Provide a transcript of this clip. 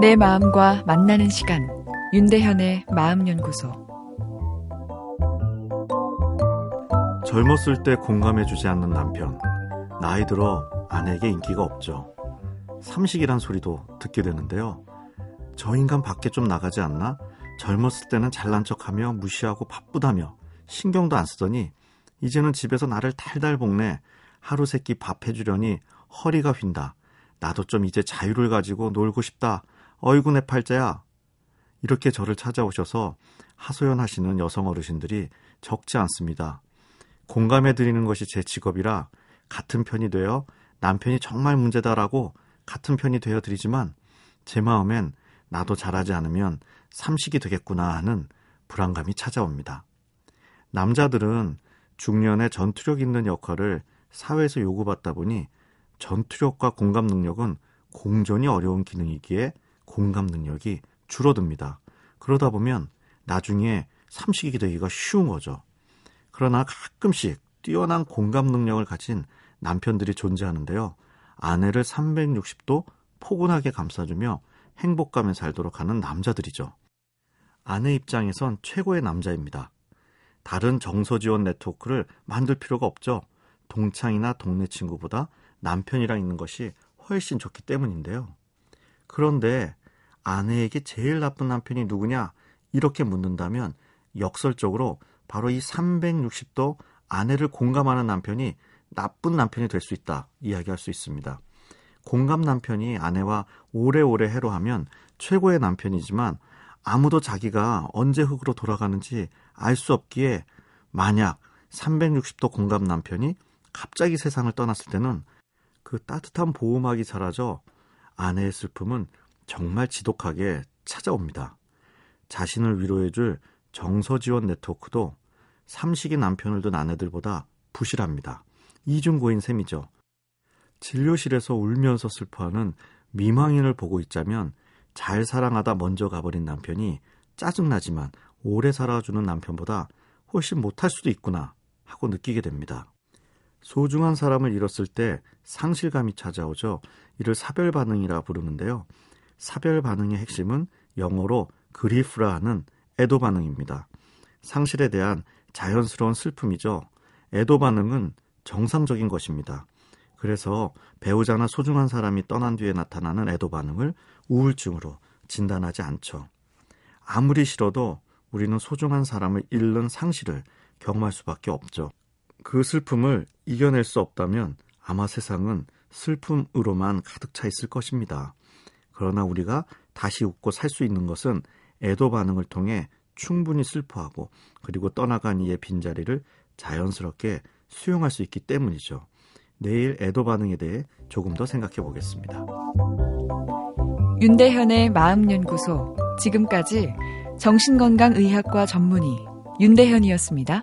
내 마음과 만나는 시간 윤대현의 마음연구소. 젊었을 때 공감해주지 않는 남편 나이 들어 아내에게 인기가 없죠. 삼식이란 소리도 듣게 되는데요. 저 인간 밖에 좀 나가지 않나? 젊었을 때는 잘난 척하며 무시하고 바쁘다며 신경도 안 쓰더니 이제는 집에서 나를 달달 볶네 하루 세 끼 밥 해주려니 허리가 휜다. 나도 좀 이제 자유를 가지고 놀고 싶다. 어이구 내 팔자야. 이렇게 저를 찾아오셔서 하소연하시는 여성 어르신들이 적지 않습니다. 공감해 드리는 것이 제 직업이라 같은 편이 되어 남편이 정말 문제다라고 같은 편이 되어 드리지만 제 마음엔 나도 잘하지 않으면 삼식이 되겠구나 하는 불안감이 찾아옵니다. 남자들은 중년에 전투력 있는 역할을 사회에서 요구받다 보니 전투력과 공감 능력은 공존이 어려운 기능이기에 공감 능력이 줄어듭니다. 그러다 보면 나중에 삼식이 되기가 쉬운 거죠. 그러나 가끔씩 뛰어난 공감 능력을 가진 남편들이 존재하는데요. 아내를 360도 포근하게 감싸주며 행복감에 살도록 하는 남자들이죠. 아내 입장에선 최고의 남자입니다. 다른 정서 지원 네트워크를 만들 필요가 없죠. 동창이나 동네 친구보다 남편이랑 있는 것이 훨씬 좋기 때문인데요. 그런데 아내에게 제일 나쁜 남편이 누구냐? 이렇게 묻는다면 역설적으로 바로 이 360도 아내를 공감하는 남편이 나쁜 남편이 될 수 있다 이야기할 수 있습니다. 공감 남편이 아내와 오래오래 해로하면 최고의 남편이지만 아무도 자기가 언제 흙으로 돌아가는지 알 수 없기에 만약 360도 공감 남편이 갑자기 세상을 떠났을 때는 그 따뜻한 보호막이 사라져 아내의 슬픔은 정말 지독하게 찾아옵니다. 자신을 위로해줄 정서 지원 네트워크도 삼식이 남편을 둔 아내들보다 부실합니다. 이중고인 셈이죠. 진료실에서 울면서 슬퍼하는 미망인을 보고 있자면 잘 사랑하다 먼저 가버린 남편이 짜증나지만 오래 살아주는 남편보다 훨씬 못할 수도 있구나 하고 느끼게 됩니다. 소중한 사람을 잃었을 때 상실감이 찾아오죠. 이를 사별 반응이라 부르는데요. 사별 반응의 핵심은 영어로 그리프라 하는 애도 반응입니다. 상실에 대한 자연스러운 슬픔이죠. 애도 반응은 정상적인 것입니다. 그래서 배우자나 소중한 사람이 떠난 뒤에 나타나는 애도 반응을 우울증으로 진단하지 않죠. 아무리 싫어도 우리는 소중한 사람을 잃는 상실을 경험할 수밖에 없죠. 그 슬픔을 이겨낼 수 없다면 아마 세상은 슬픔으로만 가득 차 있을 것입니다. 그러나 우리가 다시 웃고 살 수 있는 것은 애도 반응을 통해 충분히 슬퍼하고 그리고 떠나간 이의 빈자리를 자연스럽게 수용할 수 있기 때문이죠. 내일 애도 반응에 대해 조금 더 생각해 보겠습니다. 윤대현의 마음연구소. 지금까지 정신건강의학과 전문의 윤대현이었습니다.